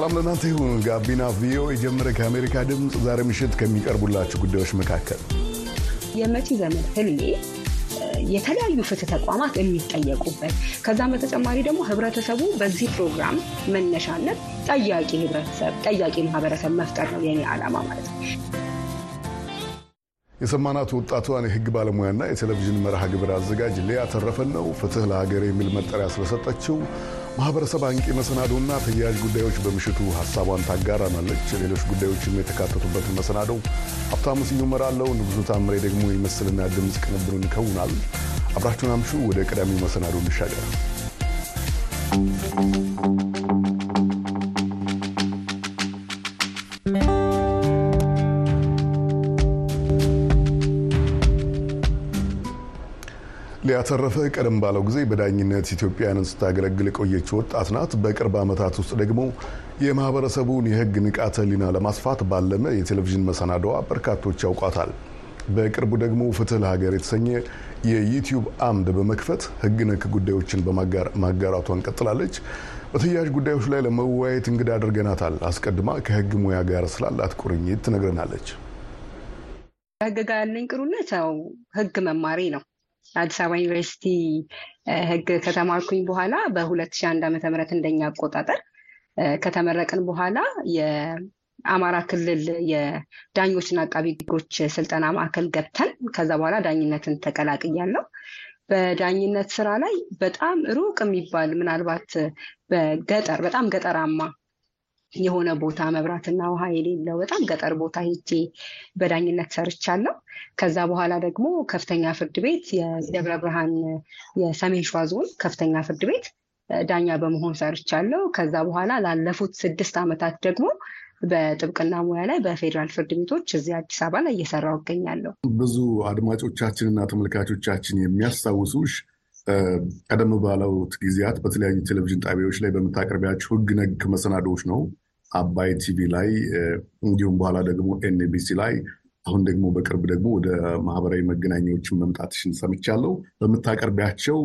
ሰላም ለእናንተ ይሁን። ጋቢና ቪኦኤ የጀመረ ከአሜሪካ ድምፅ ዛሬ ምሽት ከሚቀርቡላችሁ ጉዳዮች መካከል የመጪ ዘመን ህልሜ የተለያዩ ፍትህ ተቋማት የሚጠየቁበት ከዛም በተጨማሪ ደግሞ ህብረተሰቡ በዚህ ፕሮግራም መነሻነት ጠያቂ ህብረተሰብ ጠያቂ ማህበረሰብ መፍጠር ነው የኔ ዓላማ ማለት ነው። የሰማናት ወጣቷን የህግ ባለሙያና የቴሌቪዥን መርሃ ግብር አዘጋጅ ሊያ ተረፈን ነው። ፍትህ ለሀገር የሚል መጠሪያ ስለሰጠችው ማህበረሰብ አንቂ መሰናዶና ተያያዥ ጉዳዮች በምሽቱ ሀሳቧን ታጋራናለች። ሌሎች ጉዳዮችም የተካተቱበትን መሰናዶው ሀብታሙ ስዩም እመራለሁ። ንጉሱ ታምሬ ደግሞ የምስልና ድምፅ ቅንብሩን ይከውናል። አብራችሁን አምሹ። ወደ ቀዳሚው መሰናዶ እንሻገር። ሊያተረፈ ቀደም ባለው ጊዜ በዳኝነት ኢትዮጵያውያንን ስታገለግል የቆየች ወጣት ናት። በቅርብ ዓመታት ውስጥ ደግሞ የማህበረሰቡን የህግ ንቃተ ህሊና ለማስፋት ባለመ የቴሌቪዥን መሰናዶዋ በርካቶች ያውቋታል። በቅርቡ ደግሞ ፍትህ ለሀገር የተሰኘ የዩቲዩብ አምድ በመክፈት ህግ ነክ ጉዳዮችን ማጋራቷን ቀጥላለች። በተያያዥ ጉዳዮች ላይ ለመወያየት እንግዳ አድርገናታል። አስቀድማ ከህግ ሙያ ጋር ስላላት ቁርኝት ትነግረናለች። ከህግ ጋር ያለኝ ቅሩነት ያው ህግ መማሪ ነው። አዲስ አበባ ዩኒቨርሲቲ ህግ ከተማርኩኝ በኋላ በ2001 ዓ.ም እንደኛ አቆጣጠር ከተመረቅን በኋላ የአማራ ክልል የዳኞችና አቃቢ ህጎች ስልጠና ማዕከል ገብተን ከዛ በኋላ ዳኝነትን ተቀላቅያለሁ። በዳኝነት ስራ ላይ በጣም ሩቅ የሚባል ምናልባት በገጠር በጣም ገጠራማ የሆነ ቦታ መብራትና ውሃ የሌለው በጣም ገጠር ቦታ ሄጄ በዳኝነት ሰርቻለሁ። ከዛ በኋላ ደግሞ ከፍተኛ ፍርድ ቤት የደብረ ብርሃን የሰሜን ሸዋ ዞን ከፍተኛ ፍርድ ቤት ዳኛ በመሆን ሰርቻለሁ። ከዛ በኋላ ላለፉት ስድስት ዓመታት ደግሞ በጥብቅና ሙያ ላይ በፌዴራል ፍርድ ቤቶች እዚህ አዲስ አበባ ላይ እየሰራሁ እገኛለሁ። ብዙ አድማጮቻችንና ተመልካቾቻችን የሚያስታውሱሽ ቀደም ባሉት ጊዜያት በተለያዩ ቴሌቪዥን ጣቢያዎች ላይ በምታቀርቢያቸው ህግ ነክ መሰናዶዎች ነው። አባይ ቲቪ ላይ እንዲሁም በኋላ ደግሞ ኤንቢሲ ላይ አሁን ደግሞ በቅርብ ደግሞ ወደ ማህበራዊ መገናኛዎችን መምጣትሽን ሰምቻለሁ። በምታቀርቢያቸው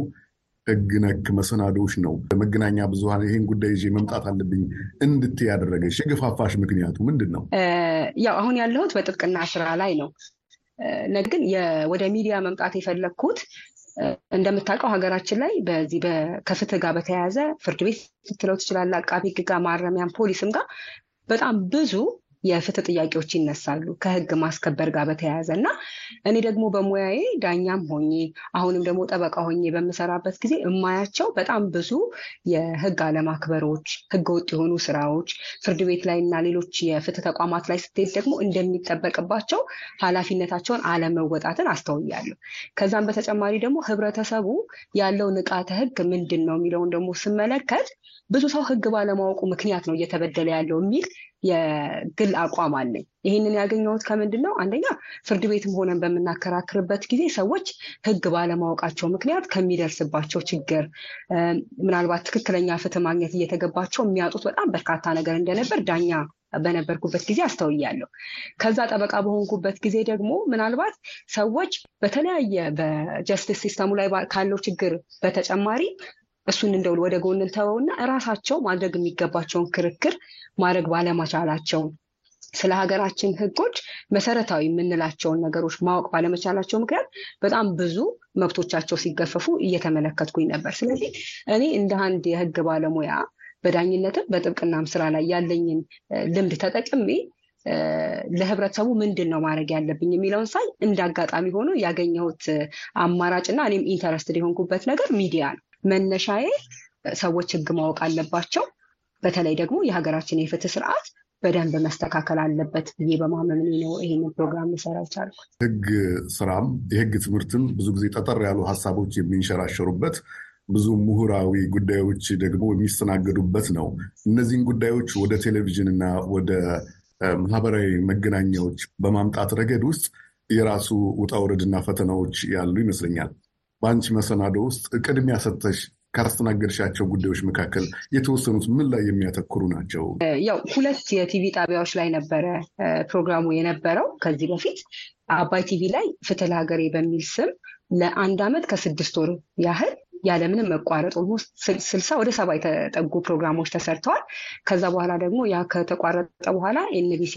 ህግ ነክ መሰናዶዎች ነው በመገናኛ ብዙኃን ይህን ጉዳይ ይዤ መምጣት አለብኝ እንድትይ ያደረገሽ የገፋፋሽ ምክንያቱ ምንድን ነው? ያው አሁን ያለሁት በጥብቅና ስራ ላይ ነው። ነገር ግን ወደ ሚዲያ መምጣት የፈለግኩት እንደምታውቀው ሀገራችን ላይ በዚህ ከፍትህ ጋር በተያያዘ ፍርድ ቤት ስትለው ትችላለህ፣ አቃቢ ህግ ጋር፣ ማረሚያም ፖሊስም ጋር በጣም ብዙ የፍትህ ጥያቄዎች ይነሳሉ ከህግ ማስከበር ጋር በተያያዘ እና እኔ ደግሞ በሙያዬ ዳኛም ሆኜ አሁንም ደግሞ ጠበቃ ሆኜ በምሰራበት ጊዜ የማያቸው በጣም ብዙ የህግ አለማክበሮች፣ ህገወጥ የሆኑ ስራዎች ፍርድ ቤት ላይ እና ሌሎች የፍትህ ተቋማት ላይ ስትሄድ ደግሞ እንደሚጠበቅባቸው ኃላፊነታቸውን አለመወጣትን አስተውያለሁ። ከዛም በተጨማሪ ደግሞ ህብረተሰቡ ያለው ንቃተ ህግ ምንድን ነው የሚለውን ደግሞ ስመለከት ብዙ ሰው ህግ ባለማወቁ ምክንያት ነው እየተበደለ ያለው የሚል የግል አቋም አለኝ። ይህንን ያገኘሁት ከምንድን ነው? አንደኛ ፍርድ ቤትም ሆነን በምናከራክርበት ጊዜ ሰዎች ህግ ባለማወቃቸው ምክንያት ከሚደርስባቸው ችግር ምናልባት ትክክለኛ ፍትህ ማግኘት እየተገባቸው የሚያጡት በጣም በርካታ ነገር እንደነበር ዳኛ በነበርኩበት ጊዜ አስተውያለሁ። ከዛ ጠበቃ በሆንኩበት ጊዜ ደግሞ ምናልባት ሰዎች በተለያየ በ justice system ኡ ላይ ካለው ችግር በተጨማሪ እሱን እንደው ወደ ጎን እንተወውና እራሳቸው ማድረግ የሚገባቸውን ክርክር ማድረግ ባለመቻላቸው ስለ ሀገራችን ህጎች መሰረታዊ የምንላቸውን ነገሮች ማወቅ ባለመቻላቸው ምክንያት በጣም ብዙ መብቶቻቸው ሲገፈፉ እየተመለከትኩኝ ነበር። ስለዚህ እኔ እንደ አንድ የህግ ባለሙያ በዳኝነትም በጥብቅናም ስራ ላይ ያለኝን ልምድ ተጠቅሜ ለህብረተሰቡ ምንድን ነው ማድረግ ያለብኝ የሚለውን ሳይ እንደ አጋጣሚ ሆኖ ያገኘሁት አማራጭና እኔም interested የሆንኩበት ነገር ሚዲያ ነው። መነሻዬ ሰዎች ህግ ማወቅ አለባቸው። በተለይ ደግሞ የሀገራችን የፍትህ ስርዓት በደንብ መስተካከል አለበት ብዬ በማመን ነው ይህንን ፕሮግራም ልሰራ የቻልኩት። ህግ ስራም የህግ ትምህርትም ብዙ ጊዜ ጠጠር ያሉ ሀሳቦች የሚንሸራሸሩበት ብዙ ምሁራዊ ጉዳዮች ደግሞ የሚስተናገዱበት ነው። እነዚህን ጉዳዮች ወደ ቴሌቪዥን እና ወደ ማህበራዊ መገናኛዎች በማምጣት ረገድ ውስጥ የራሱ ውጣ ውረድና ፈተናዎች ያሉ ይመስለኛል። በአንቺ መሰናዶ ውስጥ ቅድሚያ ሰጥተሽ ካስተናገድሻቸው ጉዳዮች መካከል የተወሰኑት ምን ላይ የሚያተኩሩ ናቸው? ያው ሁለት የቲቪ ጣቢያዎች ላይ ነበረ ፕሮግራሙ የነበረው ከዚህ በፊት አባይ ቲቪ ላይ ፍትህ ለሀገሬ በሚል ስም ለአንድ ዓመት ከስድስት ወር ያህል ያለምንም መቋረጥ almost ስልሳ ወደ ሰባ የተጠጉ ፕሮግራሞች ተሰርተዋል። ከዛ በኋላ ደግሞ ያ ከተቋረጠ በኋላ ኤንቢሲ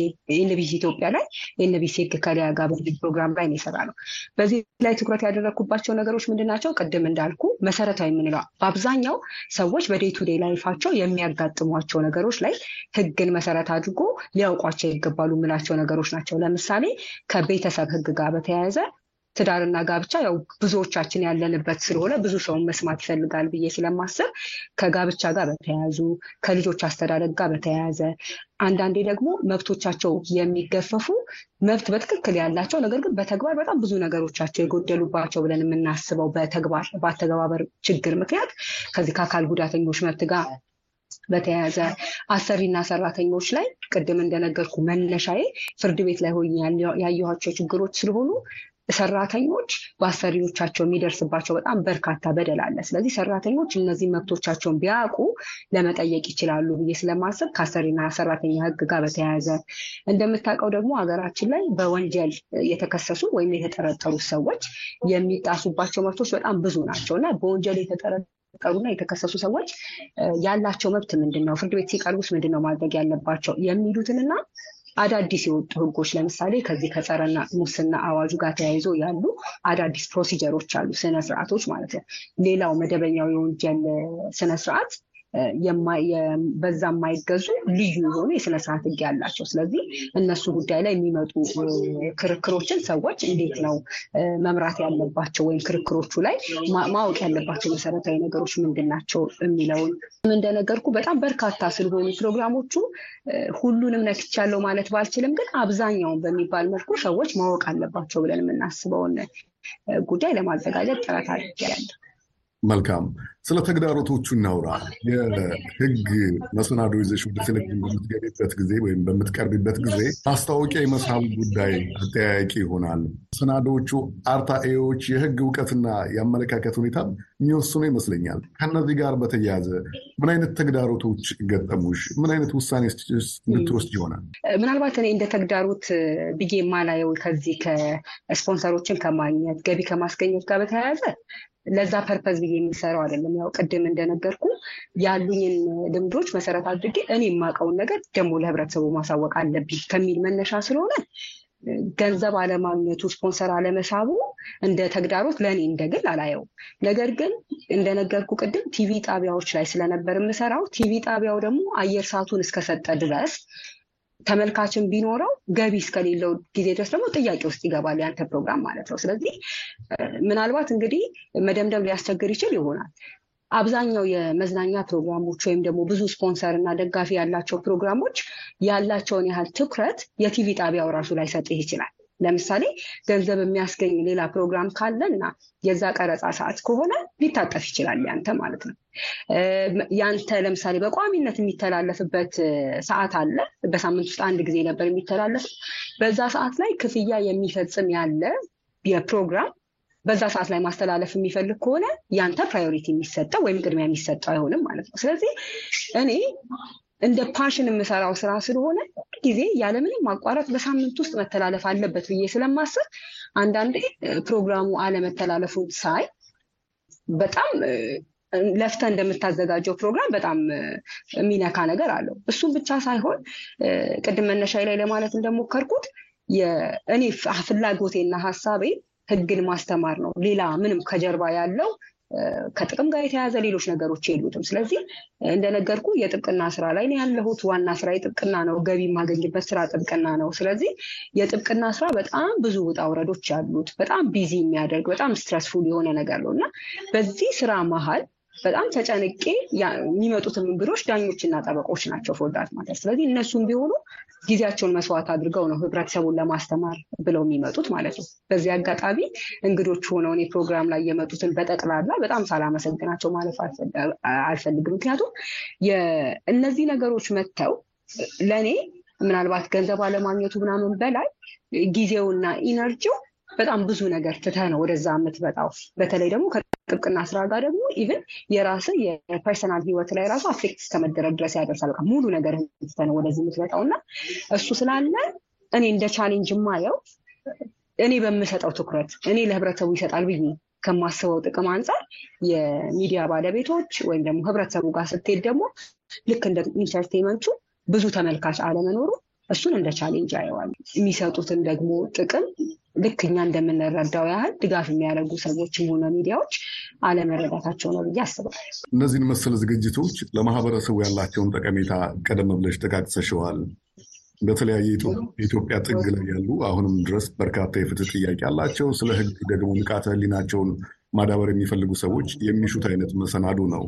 ኢትዮጵያ ላይ ኤንቢሲ ህግ ከሊያ ጋር ፕሮግራም ላይ የሰራ ነው። በዚህ ላይ ትኩረት ያደረግኩባቸው ነገሮች ምንድን ናቸው? ቅድም እንዳልኩ መሰረታዊ የምንለው በአብዛኛው ሰዎች በ day to life ኣቸው የሚያጋጥሟቸው ነገሮች ላይ ህግን መሰረት አድርጎ ሊያውቋቸው ይገባሉ የምላቸው ነገሮች ናቸው። ለምሳሌ ከቤተሰብ ህግ ጋር በተያያዘ ትዳርና ጋብቻ ያው ብዙዎቻችን ያለንበት ስለሆነ ብዙ ሰውን መስማት ይፈልጋል ብዬ ስለማስብ ከጋብቻ ጋር በተያያዙ ከልጆች አስተዳደግ ጋር በተያያዘ አንዳንዴ ደግሞ መብቶቻቸው የሚገፈፉ መብት በትክክል ያላቸው ነገር ግን በተግባር በጣም ብዙ ነገሮቻቸው የጎደሉባቸው ብለን የምናስበው በተግባር በአተገባበር ችግር ምክንያት ከዚህ ከአካል ጉዳተኞች መብት ጋር በተያያዘ አሰሪና ሰራተኞች ላይ ቅድም እንደነገርኩ መነሻዬ ፍርድ ቤት ላይ ሆኜ ያየኋቸው ችግሮች ስለሆኑ ሰራተኞች በአሰሪዎቻቸው የሚደርስባቸው በጣም በርካታ በደል አለ። ስለዚህ ሰራተኞች እነዚህ መብቶቻቸውን ቢያውቁ ለመጠየቅ ይችላሉ ብዬ ስለማስብ ከአሰሪና ሰራተኛ ሕግ ጋር በተያያዘ እንደምታውቀው ደግሞ ሀገራችን ላይ በወንጀል የተከሰሱ ወይም የተጠረጠሩ ሰዎች የሚጣሱባቸው መብቶች በጣም ብዙ ናቸው እና በወንጀል የተጠረጠሩና የተከሰሱ ሰዎች ያላቸው መብት ምንድን ነው? ፍርድ ቤት ሲቀርቡስ ምንድን ነው ማድረግ ያለባቸው የሚሉትንና አዳዲስ የወጡ ህጎች ለምሳሌ ከዚህ ከጸረ ሙስና አዋጁ ጋር ተያይዞ ያሉ አዳዲስ procedure ኦች አሉ፣ ስነስርዓቶች ማለት ነው። ሌላው መደበኛው የወንጀል ስነስርዓት በዛ የማይገዙ ልዩ የሆኑ የስነስርዓት ህግ ያላቸው። ስለዚህ እነሱ ጉዳይ ላይ የሚመጡ ክርክሮችን ሰዎች እንዴት ነው መምራት ያለባቸው ወይም ክርክሮቹ ላይ ማወቅ ያለባቸው መሰረታዊ ነገሮች ምንድን ናቸው የሚለውን እንደነገርኩ በጣም በርካታ ስለሆኑ ፕሮግራሞቹ ሁሉንም ነክቻለሁ ማለት ባልችልም፣ ግን አብዛኛውን በሚባል መልኩ ሰዎች ማወቅ አለባቸው ብለን የምናስበውን ጉዳይ ለማዘጋጀት ጥረት አድርጌያለሁ። መልካም። ስለ ተግዳሮቶቹ እናውራ። የህግ መሰናዶ ይዘሽ ወደ ቴሌቪዥን በምትገቢበት ጊዜ ወይም በምትቀርቢበት ጊዜ ማስታወቂያ የመሳብ ጉዳይ አጠያያቂ ይሆናል። መሰናዶዎቹ አርታኤዎች የህግ እውቀትና የአመለካከት ሁኔታ የሚወስኑ ይመስለኛል። ከነዚህ ጋር በተያያዘ ምን አይነት ተግዳሮቶች ገጠሙሽ? ምን አይነት ውሳኔ እንድትወስድ ይሆናል? ምናልባት እኔ እንደ ተግዳሮት ብዬ የማላየው ከዚህ ከስፖንሰሮችን ከማግኘት ገቢ ከማስገኘት ጋር በተያያዘ ለዛ purpose ብዬ የሚሰራው አይደለም። ያው ቅድም እንደነገርኩ ያሉኝን ልምዶች መሰረት አድርጌ እኔ የማውቀውን ነገር ደግሞ ለህብረተሰቡ ማሳወቅ አለብኝ ከሚል መነሻ ስለሆነ ገንዘብ አለማግኘቱ፣ ስፖንሰር አለመሳቡ እንደ ተግዳሮት ለእኔ እንደችግር አላየው። ነገር ግን እንደነገርኩ ቅድም ቲቪ ጣቢያዎች ላይ ስለነበር የምሰራው ቲቪ ጣቢያው ደግሞ አየር ሰዓቱን እስከሰጠ ድረስ ተመልካችን ቢኖረው ገቢ እስከሌለው ጊዜ ድረስ ደግሞ ጥያቄ ውስጥ ይገባል ያንተ ፕሮግራም ማለት ነው። ስለዚህ ምናልባት እንግዲህ መደምደም ሊያስቸግር ይችል ይሆናል። አብዛኛው የመዝናኛ ፕሮግራሞች ወይም ደግሞ ብዙ ስፖንሰር እና ደጋፊ ያላቸው ፕሮግራሞች ያላቸውን ያህል ትኩረት የቲቪ ጣቢያው ራሱ ላይሰጥህ ይችላል። ለምሳሌ ገንዘብ የሚያስገኝ ሌላ ፕሮግራም ካለ እና የዛ ቀረጻ ሰዓት ከሆነ ሊታጠፍ ይችላል ያንተ ማለት ነው። ያንተ ለምሳሌ በቋሚነት የሚተላለፍበት ሰዓት አለ። በሳምንት ውስጥ አንድ ጊዜ ነበር የሚተላለፍ። በዛ ሰዓት ላይ ክፍያ የሚፈጽም ያለ የፕሮግራም በዛ ሰዓት ላይ ማስተላለፍ የሚፈልግ ከሆነ ያንተ priority የሚሰጠው ወይም ቅድሚያ የሚሰጠው አይሆንም ማለት ነው። ስለዚህ እኔ እንደ ፓሽን የምሰራው ስራ ስለሆነ ጊዜ ያለምንም ማቋረጥ በሳምንት ውስጥ መተላለፍ አለበት ብዬ ስለማስብ አንዳንዴ ፕሮግራሙ አለመተላለፉን ሳይ በጣም ለፍተ እንደምታዘጋጀው ፕሮግራም በጣም የሚነካ ነገር አለው። እሱም ብቻ ሳይሆን ቅድም መነሻዬ ላይ ለማለት እንደሞከርኩት እኔ ፍላጎቴና ሀሳቤ ህግን ማስተማር ነው። ሌላ ምንም ከጀርባ ያለው ከጥቅም ጋር የተያያዘ ሌሎች ነገሮች የሉትም። ስለዚህ እንደነገርኩ የጥብቅና ስራ ላይ ነው ያለሁት። ዋና ስራ የጥብቅና ነው። ገቢ የማገኝበት ስራ ጥብቅና ነው። ስለዚህ የጥብቅና ስራ በጣም ብዙ ውጣ ውረዶች ያሉት በጣም busy የሚያደርግ በጣም stressful የሆነ ነገር ነው እና በዚህ ስራ መሀል በጣም ተጨንቄ የሚመጡትን እንግዶች ዳኞችና ጠበቆች ናቸው for that ማለት። ስለዚህ እነሱም ቢሆኑ ጊዜያቸውን መስዋዕት አድርገው ነው ህብረተሰቡን ለማስተማር ብለው የሚመጡት ማለት ነው። በዚህ አጋጣሚ እንግዶች ሆነው እኔ ፕሮግራም ላይ የመጡትን በጠቅላላ በጣም ሳላመሰግናቸው ማለፍ አልፈልግም። ምክንያቱም እነዚህ ነገሮች መጥተው ለእኔ ምናልባት ገንዘብ አለማግኘቱ ምናምን በላይ ጊዜውና energy ው በጣም ብዙ ነገር ትተህ ነው ወደዛ የምትመጣው። በተለይ ደግሞ ከጥብቅና ስራ ጋር ደግሞ even የራስህ የ personal ህይወት ላይ ራሱ affect እስከመደረግ ድረስ ያደርሳል። በቃ ሙሉ ነገር ትተህ ነው ወደዚህ የምትመጣው እና እሱ ስላለ እኔ እንደ challenge የማየው እኔ በምሰጠው ትኩረት እኔ ለህብረተሰቡ ይሰጣል ብዬ ከማስበው ጥቅም አንጻር የሚዲያ ባለቤቶች ወይም ደግሞ ህብረተሰቡ ጋር ስትሄድ ደግሞ ልክ እንደ entertainment ኡ ብዙ ተመልካች አለመኖሩ እሱን እንደ challenge አየዋለሁ። የሚሰጡትን ደግሞ ጥቅም ልክ እኛ እንደምንረዳው ያህል ድጋፍ የሚያደርጉ ሰዎችም ሆነ ሚዲያዎች አለመረዳታቸው ነው ብዬ አስባለሁ። እነዚህን መሰል ዝግጅቶች ለማህበረሰቡ ያላቸውን ጠቀሜታ ቀደም ብለሽ ጠቃቅሰሸዋል። በተለያየ የኢትዮጵያ ጥግ ላይ ያሉ አሁንም ድረስ በርካታ የፍትህ ጥያቄ አላቸው። ስለ ህግ ደግሞ ንቃተ ህሊናቸውን ማዳበር የሚፈልጉ ሰዎች የሚሹት አይነት መሰናዶ ነው።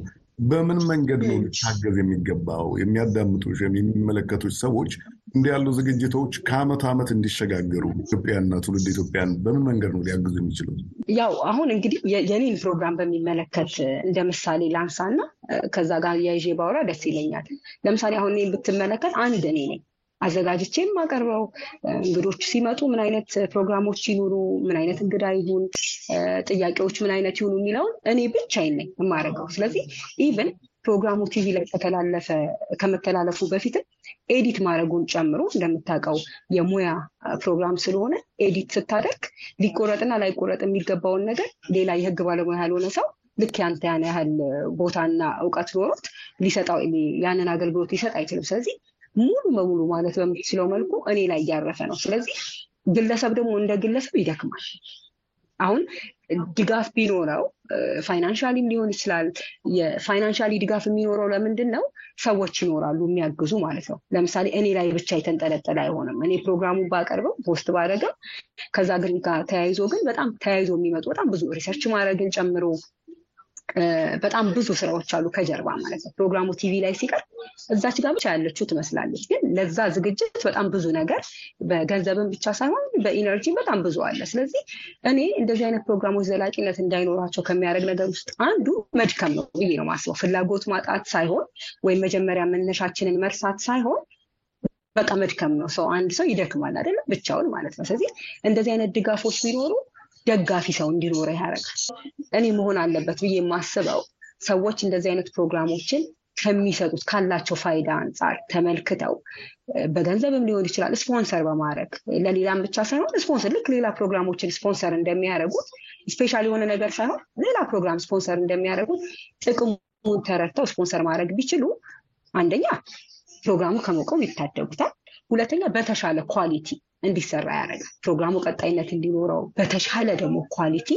በምን መንገድ ነው ሊታገዝ የሚገባው? የሚያዳምጡሽ የሚመለከቱች ሰዎች እንዲህ ያሉ ዝግጅቶች ከአመት ዓመት እንዲሸጋገሩ ኢትዮጵያና ትውልድ ኢትዮጵያን በምን መንገድ ነው ሊያግዙ የሚችሉት? ያው አሁን እንግዲህ የኔን ፕሮግራም በሚመለከት እንደ ምሳሌ ላንሳና ከዛ ጋር የይዤ ባውራ ደስ ይለኛል። ለምሳሌ አሁን ብትመለከት አንድ እኔ ነኝ አዘጋጅቼ የማቀርበው እንግዶች ሲመጡ ምን አይነት ፕሮግራሞች ይኑሩ፣ ምን አይነት እንግዳ ይሁን፣ ጥያቄዎች ምን አይነት ይሁኑ የሚለውን እኔ ብቻዬን ነኝ የማደርገው። ስለዚህ even ፕሮግራሙ ቲቪ ላይ ከተላለፈ ከመተላለፉ በፊትም edit ማድረጉን ጨምሮ እንደምታውቀው የሙያ ፕሮግራም ስለሆነ edit ስታደርግ ሊቆረጥና ላይቆረጥ የሚገባውን ነገር ሌላ የህግ ባለሙያ ያልሆነ ሰው ልክ ያንተ ያን ያህል ቦታና እውቀት ኖሮት ሊሰጠው ያንን አገልግሎት ሊሰጥ አይችልም። ስለዚህ ሙሉ በሙሉ ማለት በምትችለው መልኩ እኔ ላይ እያረፈ ነው። ስለዚህ ግለሰብ ደግሞ እንደ ግለሰብ ይደክማል። አሁን ድጋፍ ቢኖረው financially ም ሊሆን ይችላል። የ financially ድጋፍ የሚኖረው ለምንድን ነው? ሰዎች ይኖራሉ የሚያግዙ ማለት ነው። ለምሳሌ እኔ ላይ ብቻ የተንጠለጠለ አይሆንም። እኔ ፕሮግራሙን ባቀርበው post ባደረገው ከዛ ግን ጋር ተያይዞ ግን በጣም ተያይዞ የሚመጡ በጣም ብዙ research ማድረግን ጨምሮ በጣም ብዙ ስራዎች አሉ ከጀርባ ማለት ነው። ፕሮግራሙ ቲቪ ላይ ሲቀርብ እዛች ጋር ብቻ ያለችው ትመስላለች፣ ግን ለዛ ዝግጅት በጣም ብዙ ነገር በገንዘብን ብቻ ሳይሆን በ energy በጣም ብዙ አለ። ስለዚህ እኔ እንደዚህ አይነት ፕሮግራሞች ዘላቂነት እንዳይኖራቸው ከሚያደርግ ነገር ውስጥ አንዱ መድከም ነው ብዬ ነው ማስበው። ፍላጎት ማጣት ሳይሆን ወይም መጀመሪያ መነሻችንን መርሳት ሳይሆን በቃ መድከም ነው። ሰው አንድ ሰው ይደክማል አይደለም ብቻውን ማለት ነው። ስለዚህ እንደዚህ አይነት ድጋፎች ቢኖሩ ደጋፊ ሰው እንዲኖር ያደርጋል። እኔ መሆን አለበት ብዬ የማስበው ሰዎች እንደዚህ አይነት ፕሮግራሞችን ከሚሰጡት ካላቸው ፋይዳ አንጻር ተመልክተው በገንዘብም ሊሆን ይችላል ስፖንሰር በማድረግ ለሌላም ብቻ ሳይሆን ስፖንሰር ልክ ሌላ ፕሮግራሞችን ስፖንሰር እንደሚያደርጉት special የሆነ ነገር ሳይሆን ሌላ ፕሮግራም ስፖንሰር እንደሚያደርጉት ጥቅሙን ተረድተው ስፖንሰር ማድረግ ቢችሉ አንደኛ ፕሮግራሙ ከመቆም ይታደጉታል። ሁለተኛ በተሻለ quality እንዲሰራ ያደርጋል። ፕሮግራሙ ቀጣይነት እንዲኖረው በተሻለ ደግሞ quality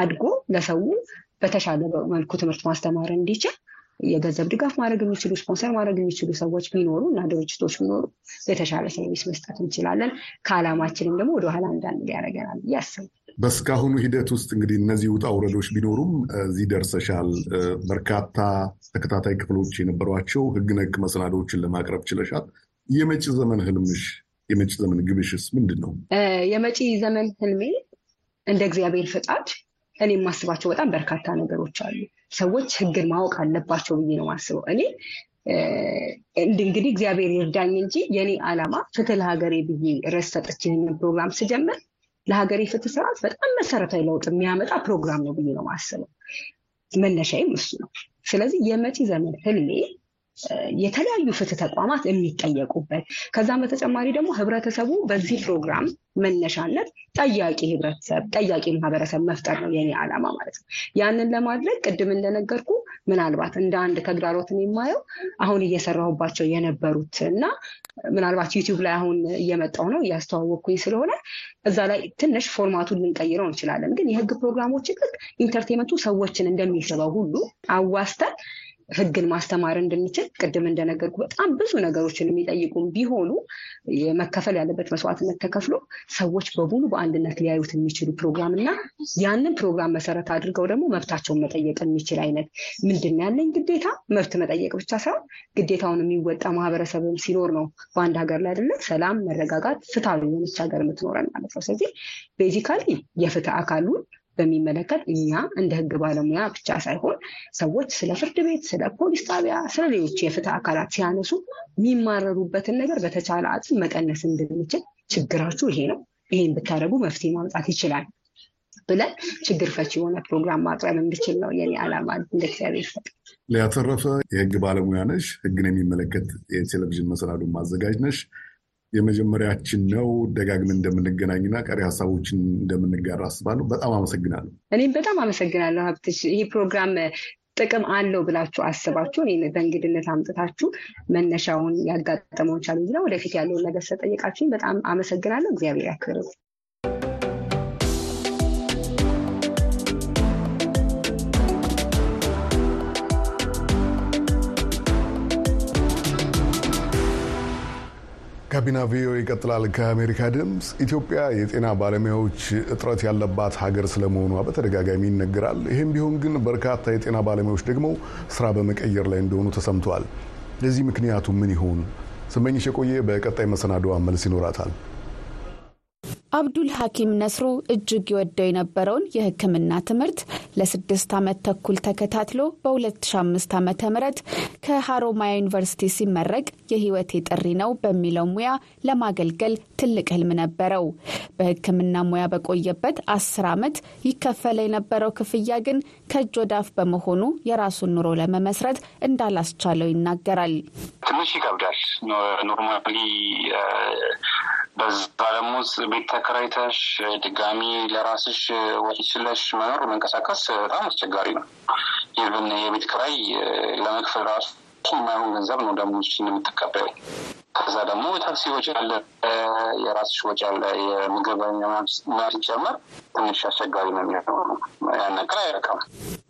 አድጎ ለሰው በተሻለ መልኩ ትምህርት ማስተማር እንዲችል የገንዘብ ድጋፍ ማድረግ የሚችሉ ስፖንሰር ማድረግ የሚችሉ ሰዎች ቢኖሩ እና ድርጅቶች ቢኖሩ የተሻለ service መስጠት እንችላለን። ከዓላማችንም ደግሞ ወደኋላ እንዳንል ያደርገናል አስባለሁ። በእስካሁኑ ሂደት ውስጥ እንግዲህ እነዚህ ውጣ ውረዶች ቢኖሩም እዚህ ደርሰሻል። በርካታ ተከታታይ ክፍሎች የነበሯቸው ህግ ነክ መሰናዶዎችን ለማቅረብ ችለሻል። የመጪ ዘመን ህልምሽ የመጪ ዘመን ግብሽስ ምንድን ነው? የመጪ ዘመን ህልሜ እንደ እግዚአብሔር ፍቃድ እኔ የማስባቸው በጣም በርካታ ነገሮች አሉ። ሰዎች ህግን ማወቅ አለባቸው ብዬ ነው የማስበው። እኔ እንግዲህ እግዚአብሔር ይርዳኝ እንጂ የኔ ዓላማ ፍትህ ለሀገሬ ብዬ ርዕስ ሰጥቼ ይህንን ፕሮግራም ስጀምር ለሀገሬ ፍትህ ስርዓት በጣም መሰረታዊ ለውጥ የሚያመጣ ፕሮግራም ነው ብዬ ነው የማስበው። መነሻዬም እሱ ነው። ስለዚህ የመጪ ዘመን ህልሜ የተለያዩ ፍትህ ተቋማት የሚጠየቁበት ከዛም በተጨማሪ ደግሞ ህብረተሰቡ በዚህ ፕሮግራም መነሻነት ጠያቂ ህብረተሰብ ጠያቂ ማህበረሰብ መፍጠር ነው የኔ ዓላማ ማለት ነው። ያንን ለማድረግ ቅድም እንደነገርኩ ምናልባት እንደ አንድ ተግዳሮትን የማየው አሁን እየሰራሁባቸው የነበሩት እና ምናልባት ዩቲዩብ ላይ አሁን እየመጣው ነው እያስተዋወቅኩኝ ስለሆነ እዛ ላይ ትንሽ format ኡን ልንቀይረው እንችላለን። ግን የህግ ፕሮግራሞች ልክ entertainment ኡ ሰዎችን እንደሚስበው ሁሉ አዋስተን ህግን ማስተማር እንድንችል ቅድም እንደነገርኩ በጣም ብዙ ነገሮችን የሚጠይቁም ቢሆኑ መከፈል ያለበት መስዋዕትነት ተከፍሎ ሰዎች በሙሉ በአንድነት ሊያዩት የሚችሉ ፕሮግራም እና ያንን ፕሮግራም መሰረት አድርገው ደግሞ መብታቸውን መጠየቅ የሚችል አይነት ምንድን ያለኝ ግዴታ መብት መጠየቅ ብቻ ሳይሆን ግዴታውን የሚወጣ ማህበረሰብም ሲኖር ነው በአንድ ሀገር ላይ አይደለ ሰላም፣ መረጋጋት፣ ፍትሃዊ የሆነች ሀገር የምትኖረን ማለት ነው። ስለዚህ ቤዚካሊ የፍትህ አካሉን በሚመለከት እኛ እንደ ህግ ባለሙያ ብቻ ሳይሆን ሰዎች ስለ ፍርድ ቤት፣ ስለ ፖሊስ ጣቢያ፣ ስለ ሌሎች የፍትህ አካላት ሲያነሱ የሚማረሩበትን ነገር በተቻለ አጽም መቀነስ እንድንችል ችግራችሁ ይሄ ነው፣ ይሄን ብታደርጉ መፍትሄ ማምጣት ይችላል ብለን ችግር ፈቺ የሆነ ፕሮግራም ማቅረብ እንድችል ነው የኔ ዓላማ። እንደ እግዚአብሔር ሊያተረፈ የህግ ባለሙያ ነሽ፣ ህግን የሚመለከት የቴሌቪዥን መሰናዶ ማዘጋጅ ነሽ። የመጀመሪያችን ነው። ደጋግመን እንደምንገናኝና ቀሪ ሀሳቦችን እንደምንጋራ አስባለሁ። በጣም አመሰግናለሁ። እኔም በጣም አመሰግናለሁ ሀብትሽ። ይህ ፕሮግራም ጥቅም አለው ብላችሁ አስባችሁ እኔ በእንግድነት አምጥታችሁ መነሻውን ያጋጠመውን challenge ነው ወደፊት ያለውን ነገር ስለጠየቃችሁኝ በጣም አመሰግናለሁ። እግዚአብሔር ያክብርልኝ። ጋቢና ቪኦኤ ይቀጥላል። ከአሜሪካ ድምፅ ኢትዮጵያ የጤና ባለሙያዎች እጥረት ያለባት ሀገር ስለመሆኗ በተደጋጋሚ ይነገራል። ይህም ቢሆን ግን በርካታ የጤና ባለሙያዎች ደግሞ ስራ በመቀየር ላይ እንደሆኑ ተሰምተዋል። የዚህ ምክንያቱ ምን ይሆን? ስመኝሽ የቆየ በቀጣይ መሰናዶዋ መልስ ይኖራታል። አብዱል ሐኪም ነስሩ እጅግ ይወደው የነበረውን የሕክምና ትምህርት ለስድስት ዓመት ተኩል ተከታትሎ በ2005 ዓ ም ከሀሮማያ ዩኒቨርሲቲ ሲመረቅ የህይወቴ ጥሪ ነው በሚለው ሙያ ለማገልገል ትልቅ ህልም ነበረው። በሕክምና ሙያ በቆየበት አስር ዓመት ይከፈለ የነበረው ክፍያ ግን ከእጅ ወደ አፍ በመሆኑ የራሱን ኑሮ ለመመስረት እንዳላስቻለው ይናገራል። ትንሽ ይከብዳል። normally በዛ ደግሞ ቤት ተከራይተሽ ድጋሚ ለራስሽ ወጪ ችለሽ መኖር መንቀሳቀስ በጣም አስቸጋሪ ነው። ይብን የቤት ክራይ ለመክፈል ራሱ የማይሆን ገንዘብ ነው ደሞዝሽን የምትቀበዩ። ከዛ ደግሞ የታክሲ ወጪ አለ፣ የራስሽ ወጪ አለ፣ የምግብ ሲጨመር ትንሽ አስቸጋሪ ነው የሚሆነው። ያን ነገር አይረካም።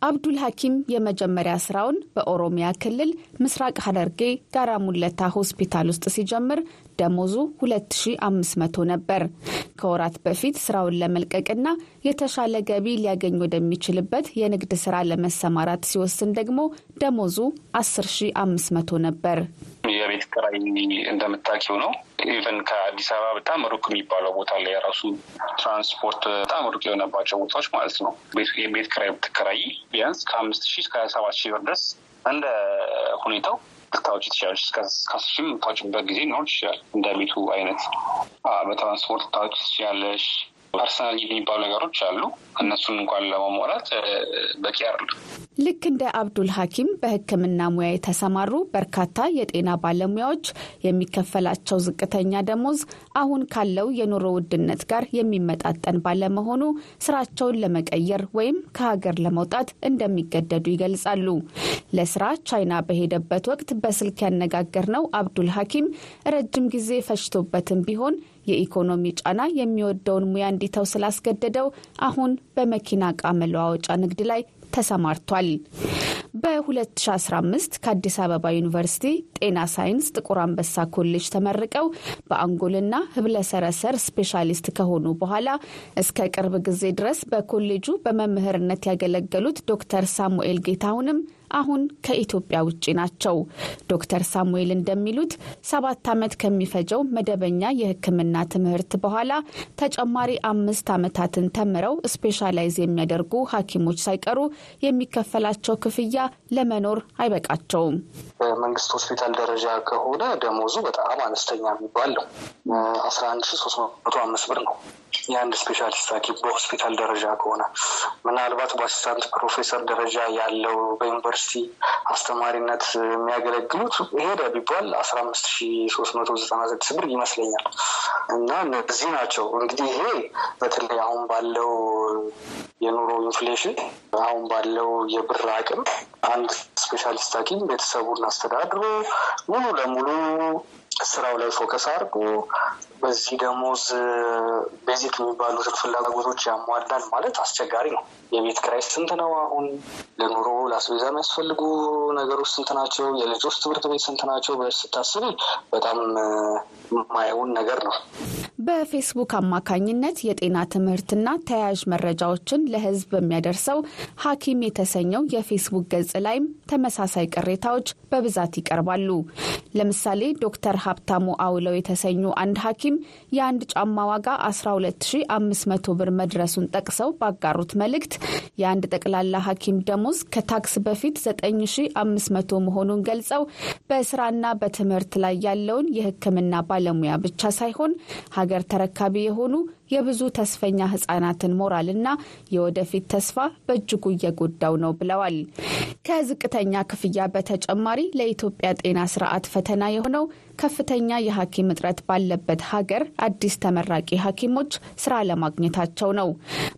አብዱል ሐኪም የመጀመሪያ ስራውን በኦሮሚያ ክልል ምስራቅ ሐረርጌ ጋራ ሙለታ ሆስፒታል ውስጥ ሲጀምር ደሞዙ 2500 ነበር። ከወራት በፊት ስራውን ለመልቀቅና የተሻለ ገቢ ሊያገኝ ወደሚችልበት የንግድ ስራ ለመሰማራት ሲወስን ደግሞ ደሞዙ 10500 ነበር። የቤት ኪራይ እንደምታውቂው ነው። even ከአዲስ አበባ በጣም ሩቅ የሚባለው ቦታ ላይ የራሱ ትራንስፖርት በጣም ሩቅ የሆነባቸው ቦታዎች ማለት ነው። የቤት ኪራይ ብትከራይ ቢያንስ ከአምስት ሺህ እስከ ሰባት ሺህ ብር ድረስ እንደ ሁኔታው ልታወጪ ትችላለች። እስከ ጊዜ ሊኖር ይችላል። እንደ ቤቱ አይነት በትራንስፖርት ልታወጪ ትችላለች። personal የሚባሉ ነገሮች አሉ። እነሱን እንኳን ለማሟላት በቂ አይደለም። ልክ እንደ አብዱል ሐኪም በሕክምና ሙያ የተሰማሩ በርካታ የጤና ባለሙያዎች የሚከፈላቸው ዝቅተኛ ደሞዝ አሁን ካለው የኑሮ ውድነት ጋር የሚመጣጠን ባለመሆኑ ስራቸውን ለመቀየር ወይም ከሀገር ለመውጣት እንደሚገደዱ ይገልጻሉ። ለስራ ቻይና በሄደበት ወቅት በስልክ ያነጋገርነው አብዱል ሐኪም ረጅም ጊዜ ፈጅቶበትም ቢሆን የኢኮኖሚ ጫና የሚወደውን ሙያ እንዲተው ስላስገደደው አሁን በመኪና ዕቃ መለዋወጫ ንግድ ላይ ተሰማርቷል። በ2015 ከአዲስ አበባ ዩኒቨርሲቲ ጤና ሳይንስ ጥቁር አንበሳ ኮሌጅ ተመርቀው በአንጎልና ህብለሰረሰር ስፔሻሊስት ከሆኑ በኋላ እስከ ቅርብ ጊዜ ድረስ በኮሌጁ በመምህርነት ያገለገሉት ዶክተር ሳሙኤል ጌታሁንም አሁን ከኢትዮጵያ ውጭ ናቸው። ዶክተር ሳሙኤል እንደሚሉት ሰባት ዓመት ከሚፈጀው መደበኛ የሕክምና ትምህርት በኋላ ተጨማሪ አምስት ዓመታትን ተምረው specialize የሚያደርጉ ሐኪሞች ሳይቀሩ የሚከፈላቸው ክፍያ ለመኖር አይበቃቸውም። በመንግስት ሆስፒታል ደረጃ ከሆነ ደሞዙ በጣም አነስተኛ የሚባል ነው። አስራ አንድ ሺ ሶስት መቶ አምስት ብር ነው የአንድ specialist ሐኪም በሆስፒታል ደረጃ ከሆነ ምናልባት በ assistant professor ደረጃ ያለው በዩኒቨርሲቲ አስተማሪነት የሚያገለግሉት ሄደ ቢባል አስራ አምስት ሺ ሶስት መቶ ዘጠና ስድስት ብር ይመስለኛል። እና እነዚህ ናቸው እንግዲህ ይሄ በተለይ አሁን ባለው የኑሮ inflation አሁን ባለው የብር አቅም አንድ specialist ሐኪም ቤተሰቡን አስተዳድሮ ሙሉ ለሙሉ ስራው ላይ focus አድርጎ በዚህ ደሞዝ basic የሚባሉትን ፍላጎቶች ያሟላል ማለት አስቸጋሪ ነው። የቤት ኪራይ ስንት ነው? አሁን ለኑሮ ለአስቤዛ የሚያስፈልጉ ነገሮች ስንት ናቸው? የልጆች ትምህርት ቤት ስንት ናቸው? ብለሽ ስታስቢ በጣም የማይሆን ነገር ነው። በፌስቡክ አማካኝነት የጤና ትምህርትና ተያያዥ መረጃዎችን ለሕዝብ በሚያደርሰው ሐኪም የተሰኘው የፌስቡክ ገጽ ላይም ተመሳሳይ ቅሬታዎች በብዛት ይቀርባሉ። ለምሳሌ ዶክተር ሀብታሙ አውለው የተሰኙ አንድ ሐኪም የአንድ ጫማ ዋጋ 12500 ብር መድረሱን ጠቅሰው ባጋሩት መልእክት የአንድ ጠቅላላ ሐኪም ደሞዝ ከታክስ በፊት 9500 መሆኑን ገልጸው በስራና በትምህርት ላይ ያለውን የሕክምና ባለሙያ ብቻ ሳይሆን ሀገር ተረካቢ የሆኑ የብዙ ተስፈኛ ህጻናትን ሞራልና የወደፊት ተስፋ በእጅጉ እየጎዳው ነው ብለዋል። ከዝቅተኛ ክፍያ በተጨማሪ ለኢትዮጵያ ጤና ስርዓት ፈተና የሆነው ከፍተኛ የሐኪም እጥረት ባለበት ሀገር አዲስ ተመራቂ ሐኪሞች ስራ ለማግኘታቸው ነው።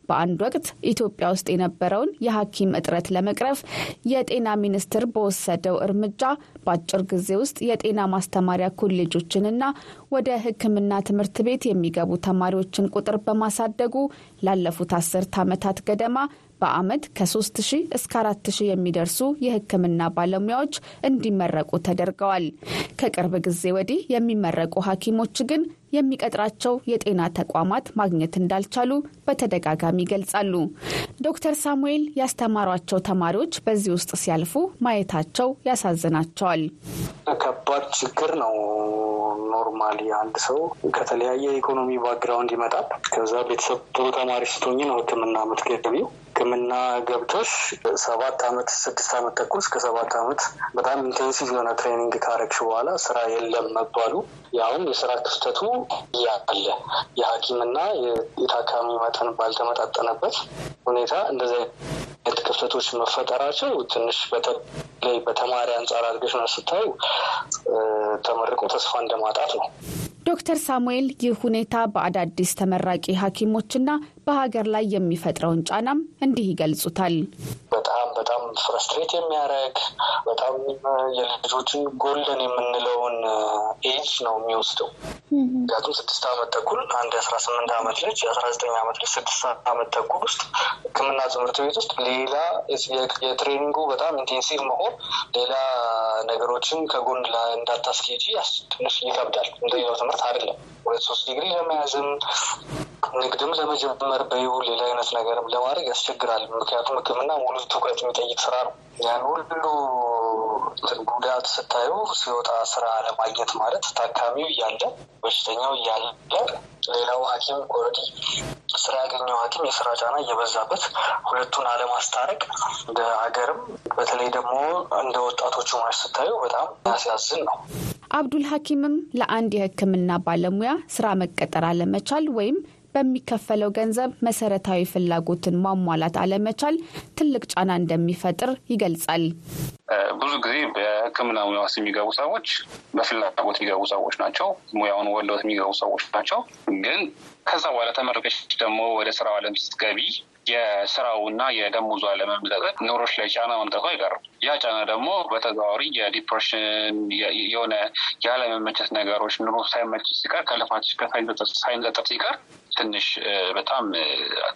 በአንድ ወቅት ኢትዮጵያ ውስጥ የነበረውን የሐኪም እጥረት ለመቅረፍ የጤና ሚኒስቴር በወሰደው እርምጃ በአጭር ጊዜ ውስጥ የጤና ማስተማሪያ ኮሌጆችንና ወደ ሕክምና ትምህርት ቤት የሚገቡ ተማሪዎችን ቁጥር በማሳደጉ ላለፉት አስርት ዓመታት ገደማ በአመት ከ3 ሺህ እስከ 4 ሺህ የሚደርሱ የህክምና ባለሙያዎች እንዲመረቁ ተደርገዋል። ከቅርብ ጊዜ ወዲህ የሚመረቁ ሐኪሞች ግን የሚቀጥራቸው የጤና ተቋማት ማግኘት እንዳልቻሉ በተደጋጋሚ ይገልጻሉ። ዶክተር ሳሙኤል ያስተማሯቸው ተማሪዎች በዚህ ውስጥ ሲያልፉ ማየታቸው ያሳዝናቸዋል። ከባድ ችግር ነው። normally አንድ ሰው ከተለያየ የኢኮኖሚ background ይመጣል። ከዛ ቤተሰብ ጥሩ ተማሪ ስትሆኝ ነው ህክምና የምትገቢው። ህክምና ገብተሽ ሰባት አመት ስድስት አመት ተኩል እስከ ሰባት አመት በጣም intensive የሆነ training ካረግሽ በኋላ ስራ የለም መባሉ ያውም የስራ ክፍተቱ ያለ የሐኪምና የታካሚ መጠን ባልተመጣጠነበት ሁኔታ እንደዚህ አይነት ክፍተቶች መፈጠራቸው ትንሽ በተለይ በተማሪ አንጻር አድርገሽ ነው ስታዩ ተመርቆ ተስፋ እንደማጣት ነው። ዶክተር ሳሙኤል ይህ ሁኔታ በአዳዲስ ተመራቂ ሐኪሞችና በሀገር ላይ የሚፈጥረውን ጫናም እንዲህ ይገልጹታል። በጣም በጣም frustrate የሚያደርግ በጣም የልጆችን golden የምንለውን ኤጅ ነው የሚወስደው። ምክንያቱም ስድስት አመት ተኩል አንድ የአስራ ስምንት አመት ልጅ የአስራ ዘጠኝ አመት ልጅ ስድስት አመት ተኩል ውስጥ ሕክምና ትምህርት ቤት ውስጥ ሌላ የ training ኡ በጣም intensive መሆን ሌላ ነገሮችን ከጎን እንዳታስኬጂ ትንሽ ይከብዳል። እንደሌላው ትምህርት አይደለም። ሁለት ሶስት ዲግሪ ለመያዝም ንግድም ለመጀመር ወይም ሌላ አይነት ነገርም ለማድረግ ያስቸግራል። ምክንያቱም ሕክምና ሙሉ ትኩረት የሚጠይቅ ስራ ነው። ያን ሁሉ ጉዳት ስታዩ ሲወጣ ስራ ለማግኘት ማለት ታካሚው እያለ በሽተኛው እያለ ሌላው ሐኪም already ስራ ያገኘው ሐኪም የስራ ጫና እየበዛበት ሁለቱን አለማስታረቅ እንደ ሀገርም በተለይ ደግሞ እንደ ወጣቶቹ ሆነሽ ስታዩ በጣም የሚያሳዝን ነው። አብዱል ሐኪምም ለአንድ የህክምና ባለሙያ ስራ መቀጠር አለመቻል ወይም በሚከፈለው ገንዘብ መሰረታዊ ፍላጎትን ማሟላት አለመቻል ትልቅ ጫና እንደሚፈጥር ይገልጻል። ብዙ ጊዜ በህክምና ሙያ ውስጥ የሚገቡ ሰዎች በፍላጎት የሚገቡ ሰዎች ናቸው። ሙያውን ወለውት የሚገቡ ሰዎች ናቸው። ግን ከዛ በኋላ ተመረቀች ደግሞ ወደ ስራው አለም ስትገቢ የስራው እና የደሞዙ አለመመጣጠን ኑሮች ላይ ጫና መምጣቱ አይቀርም። ያ ጫና ደግሞ በተዘዋዋሪ የዲፕሬሽን የሆነ ያለመመቸት ነገሮች ኑሮ ሳይመች ሲቀር ከልፋትሽ ሳይመጣጠን ሲቀር ትንሽ በጣም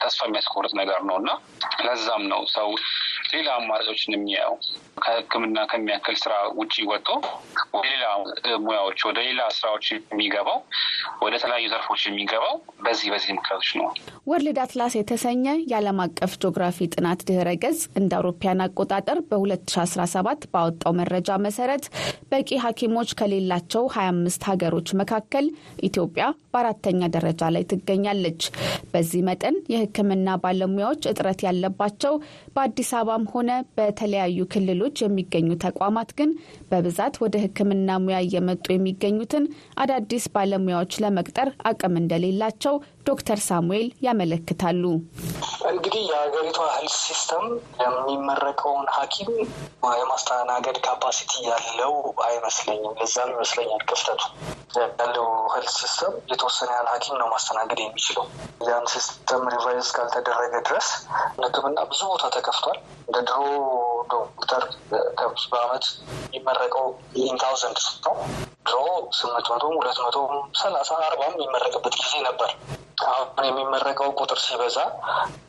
ተስፋ የሚያስቆርጥ ነገር ነው እና ለዛም ነው ሰው ሌላ አማራጮችን የሚያየው ከህክምና ከሚያክል ስራ ውጭ ወጥቶ ወደ ሌላ ሙያዎች ወደ ሌላ ስራዎች የሚገባው ወደ ተለያዩ ዘርፎች የሚገባው በዚህ በዚህ ምክንያቶች ነው። World Atlas የተሰኘ የዓለም አቀፍ ጂኦግራፊ ጥናት ድህረ ገጽ እንደ አውሮፓውያን አቆጣጠር በ2017 ባወጣው መረጃ መሰረት በቂ ሐኪሞች ከሌላቸው 25 ሀገሮች መካከል ኢትዮጵያ በአራተኛ ደረጃ ላይ ትገኛለች። በዚህ መጠን የህክምና ባለሙያዎች እጥረት ያለባቸው በአዲስ አበባም ሆነ በተለያዩ ክልሎች የሚገኙ ተቋማት ግን በብዛት ወደ ህክምና ሙያ እየመጡ የሚገኙትን አዳዲስ ባለሙያዎች ለመቅጠር አቅም እንደሌላቸው ዶክተር ሳሙኤል ያመለክታሉ። እንግዲህ የሀገሪቷ health system የሚመረቀውን ሐኪም የማስተናገድ capacity ያለው አይመስለኝም። ለዛም ይመስለኛል ክፍተቱ ያለው health system የተወሰነ ያህል ሐኪም ነው ማስተናገድ የሚችለው። ያን system revise ካልተደረገ ድረስ ህክምና ብዙ ቦታ ተከፍቷል። እንደ ድሮ ዶክተር በአመት የሚመረቀው in thousand ነው። ድሮ ስምንት መቶም ሁለት መቶም ሰላሳ አርባም የሚመረቅበት ጊዜ ነበር። አሁን የሚመረቀው ቁጥር ሲበዛ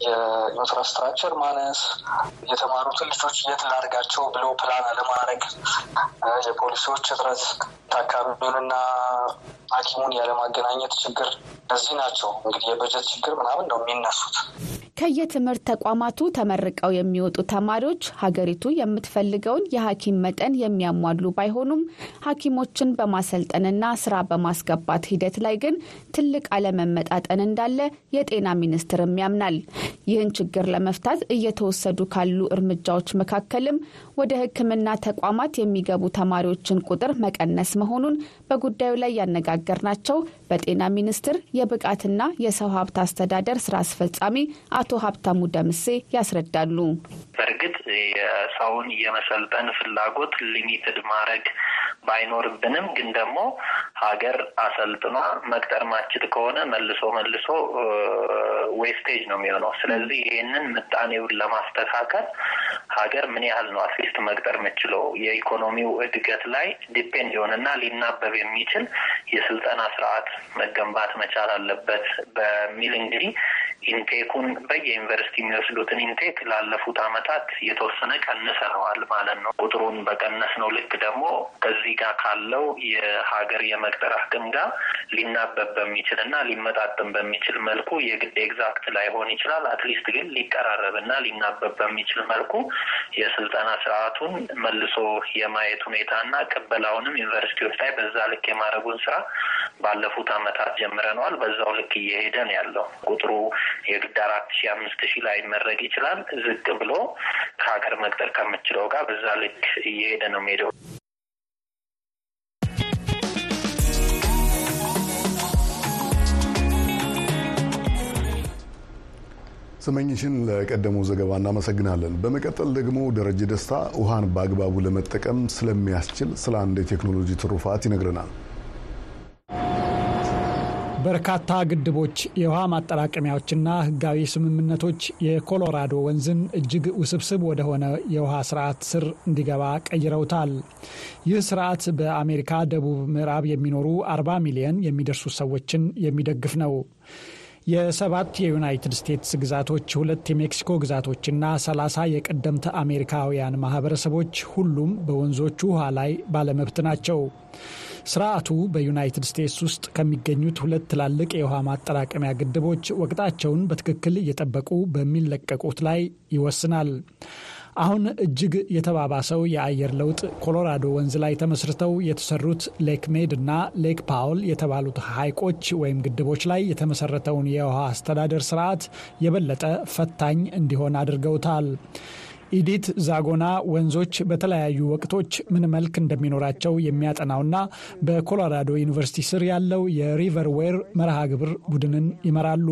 የ infrastructure ማነስ፣ የተማሩትን ልጆች የት ላድርጋቸው ብሎ ፕላን አለማድረግ፣ የፖሊሲዎች እጥረት፣ ታካሚውንና ሐኪሙን ያለማገናኘት ችግር እነዚህ ናቸው። እንግዲህ የበጀት ችግር ምናምን ነው የሚነሱት። ከየትምህርት ተቋማቱ ተመርቀው የሚወጡ ተማሪዎች ሀገሪቱ የምትፈልገውን የሐኪም መጠን የሚያሟሉ ባይሆኑም ሐኪሞችን በማሰልጠንና ስራ በማስገባት ሂደት ላይ ግን ትልቅ አለመመጣጠን እንዳለ የጤና ሚኒስቴርም ያምናል። ይህን ችግር ለመፍታት እየተወሰዱ ካሉ እርምጃዎች መካከልም ወደ ሕክምና ተቋማት የሚገቡ ተማሪዎችን ቁጥር መቀነስ መሆኑን በጉዳዩ ላይ ያነጋገርናቸው በጤና ሚኒስቴር የብቃትና የሰው ሀብት አስተዳደር ስራ አስፈጻሚ አቶ ሀብታሙ ደምሴ ያስረዳሉ። በእርግጥ የሰውን የመሰልጠን ፍላጎት ሊሚትድ ማድረግ ባይኖርብንም ግን ደግሞ ሀገር አሰልጥኖ መቅጠር ማይችል ከሆነ መልሶ መልሶ wastage ነው የሚሆነው። ስለዚህ ይሄንን ምጣኔውን ለማስተካከል ሀገር ምን ያህል ነው at least መቅጠር የምችለው የኢኮኖሚው እድገት ላይ depend የሆነና ሊናበብ የሚችል የስልጠና ስርዓት መገንባት መቻል አለበት በሚል እንግዲህ intake ኡን በየዩኒቨርሲቲ የሚወስዱትን intake ላለፉት አመታት የተወሰነ ቀንሰነዋል ማለት ነው። ቁጥሩን በቀነስ ነው ልክ ደግሞ ከዚህ ጋር ካለው የሀገር የመቅጠር አቅም ጋር ሊናበብ በሚችል እና ሊመጣጥም በሚችል መልኩ የግድ exact ላይሆን ይችላል። at least ግን ሊቀራረብ እና ሊናበብ በሚችል መልኩ የስልጠና ስርዓቱን መልሶ የማየት ሁኔታ እና ቅበላውንም ዩኒቨርሲቲዎች ላይ በዛ ልክ የማድረጉን ስራ ባለፉት አመታት ጀምረነዋል። በዛው ልክ እየሄደ ነው ያለው ቁጥሩ የግድ አራት ሺ አምስት ሺህ ላይ መድረስ ይችላል። ዝቅ ብሎ ከሀገር መቅጠር ከምችለው ጋር በዛ ልክ እየሄደ ነው የሚሄደው። ስመኝሽን ለቀደመው ዘገባ እናመሰግናለን። በመቀጠል ደግሞ ደረጀ ደስታ ውሃን በአግባቡ ለመጠቀም ስለሚያስችል ስለ አንድ የቴክኖሎጂ ትሩፋት ይነግረናል። በርካታ ግድቦች፣ የውሃ ማጠራቀሚያዎችና ሕጋዊ ስምምነቶች የኮሎራዶ ወንዝን እጅግ ውስብስብ ወደሆነ የውሃ ስርዓት ስር እንዲገባ ቀይረውታል። ይህ ስርዓት በአሜሪካ ደቡብ ምዕራብ የሚኖሩ 40 ሚሊዮን የሚደርሱ ሰዎችን የሚደግፍ ነው። የሰባት የዩናይትድ ስቴትስ ግዛቶች፣ ሁለት የሜክሲኮ ግዛቶችና 30 የቀደምት አሜሪካውያን ማህበረሰቦች ሁሉም በወንዞቹ ውሃ ላይ ባለመብት ናቸው። ስርዓቱ በዩናይትድ ስቴትስ ውስጥ ከሚገኙት ሁለት ትላልቅ የውሃ ማጠራቀሚያ ግድቦች ወቅታቸውን በትክክል እየጠበቁ በሚለቀቁት ላይ ይወስናል። አሁን እጅግ የተባባሰው የአየር ለውጥ ኮሎራዶ ወንዝ ላይ ተመስርተው የተሰሩት ሌክ ሜድ እና ሌክ ፓውል የተባሉት ሐይቆች ወይም ግድቦች ላይ የተመሰረተውን የውሃ አስተዳደር ስርዓት የበለጠ ፈታኝ እንዲሆን አድርገውታል። ኢዲት ዛጎና ወንዞች በተለያዩ ወቅቶች ምን መልክ እንደሚኖራቸው የሚያጠናውና በኮሎራዶ ዩኒቨርሲቲ ስር ያለው የሪቨር ዌር መርሃ ግብር ቡድንን ይመራሉ።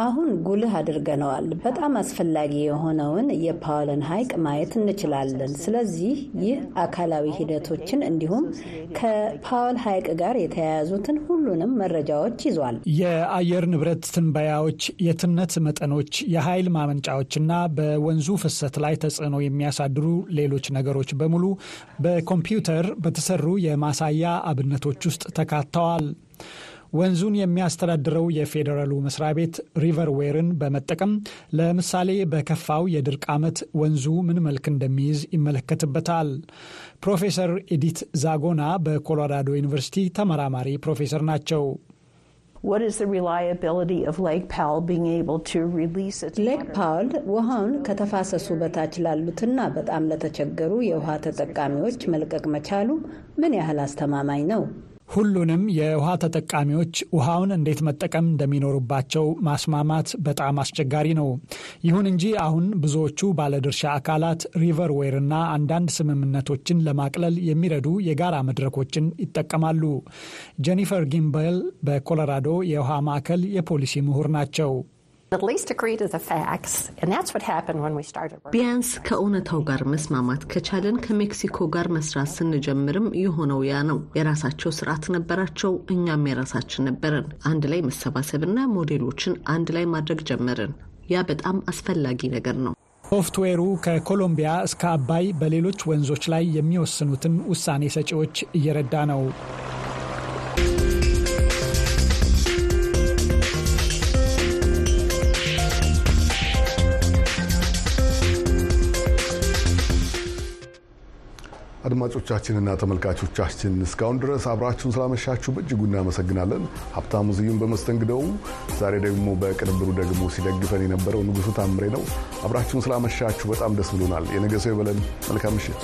አሁን ጉልህ አድርገነዋል። በጣም አስፈላጊ የሆነውን የፓውልን ሐይቅ ማየት እንችላለን። ስለዚህ ይህ አካላዊ ሂደቶችን እንዲሁም ከፓውል ሐይቅ ጋር የተያያዙትን ሁሉንም መረጃዎች ይዟል። የአየር ንብረት ትንበያዎች፣ የትነት መጠኖች፣ የኃይል ማመንጫዎችና በወንዙ ፍሰት ላይ ተጽዕኖ የሚያሳድሩ ሌሎች ነገሮች በሙሉ በኮምፒውተር በተሰሩ የማሳያ አብነቶች ውስጥ ተካተዋል። ወንዙን የሚያስተዳድረው የፌዴራሉ መስሪያ ቤት ሪቨር ዌርን በመጠቀም ለምሳሌ በከፋው የድርቅ ዓመት ወንዙ ምን መልክ እንደሚይዝ ይመለከትበታል። ፕሮፌሰር ኤዲት ዛጎና በኮሎራዶ ዩኒቨርሲቲ ተመራማሪ ፕሮፌሰር ናቸው። ሌክ ፓውል ውሃውን ከተፋሰሱ በታች ላሉትና በጣም ለተቸገሩ የውሃ ተጠቃሚዎች መልቀቅ መቻሉ ምን ያህል አስተማማኝ ነው? ሁሉንም የውሃ ተጠቃሚዎች ውሃውን እንዴት መጠቀም እንደሚኖርባቸው ማስማማት በጣም አስቸጋሪ ነው። ይሁን እንጂ አሁን ብዙዎቹ ባለድርሻ አካላት ሪቨር ዌር እና አንዳንድ ስምምነቶችን ለማቅለል የሚረዱ የጋራ መድረኮችን ይጠቀማሉ። ጄኒፈር ጊምበል በኮሎራዶ የውሃ ማዕከል የፖሊሲ ምሁር ናቸው። ቢያንስ ከእውነታው ጋር መስማማት ከቻለን ከሜክሲኮ ጋር መስራት ስንጀምርም የሆነው ያ ነው። የራሳቸው ስርዓት ነበራቸው፣ እኛም የራሳችን ነበረን። አንድ ላይ መሰባሰብና ሞዴሎችን አንድ ላይ ማድረግ ጀመርን። ያ በጣም አስፈላጊ ነገር ነው። ሶፍትዌሩ ከኮሎምቢያ እስከ አባይ በሌሎች ወንዞች ላይ የሚወስኑትን ውሳኔ ሰጪዎች እየረዳ ነው። አድማጮቻችንና ተመልካቾቻችን እስካሁን ድረስ አብራችሁን ስላመሻችሁ በእጅጉ እናመሰግናለን። ሀብታሙ ዝዩን በመስተንግደው፣ ዛሬ ደግሞ በቅንብሩ ደግሞ ሲደግፈን የነበረው ንጉሱ ታምሬ ነው። አብራችሁን ስላመሻችሁ በጣም ደስ ብሎናል። የነገ ሰው ይበለን። መልካም ምሽት።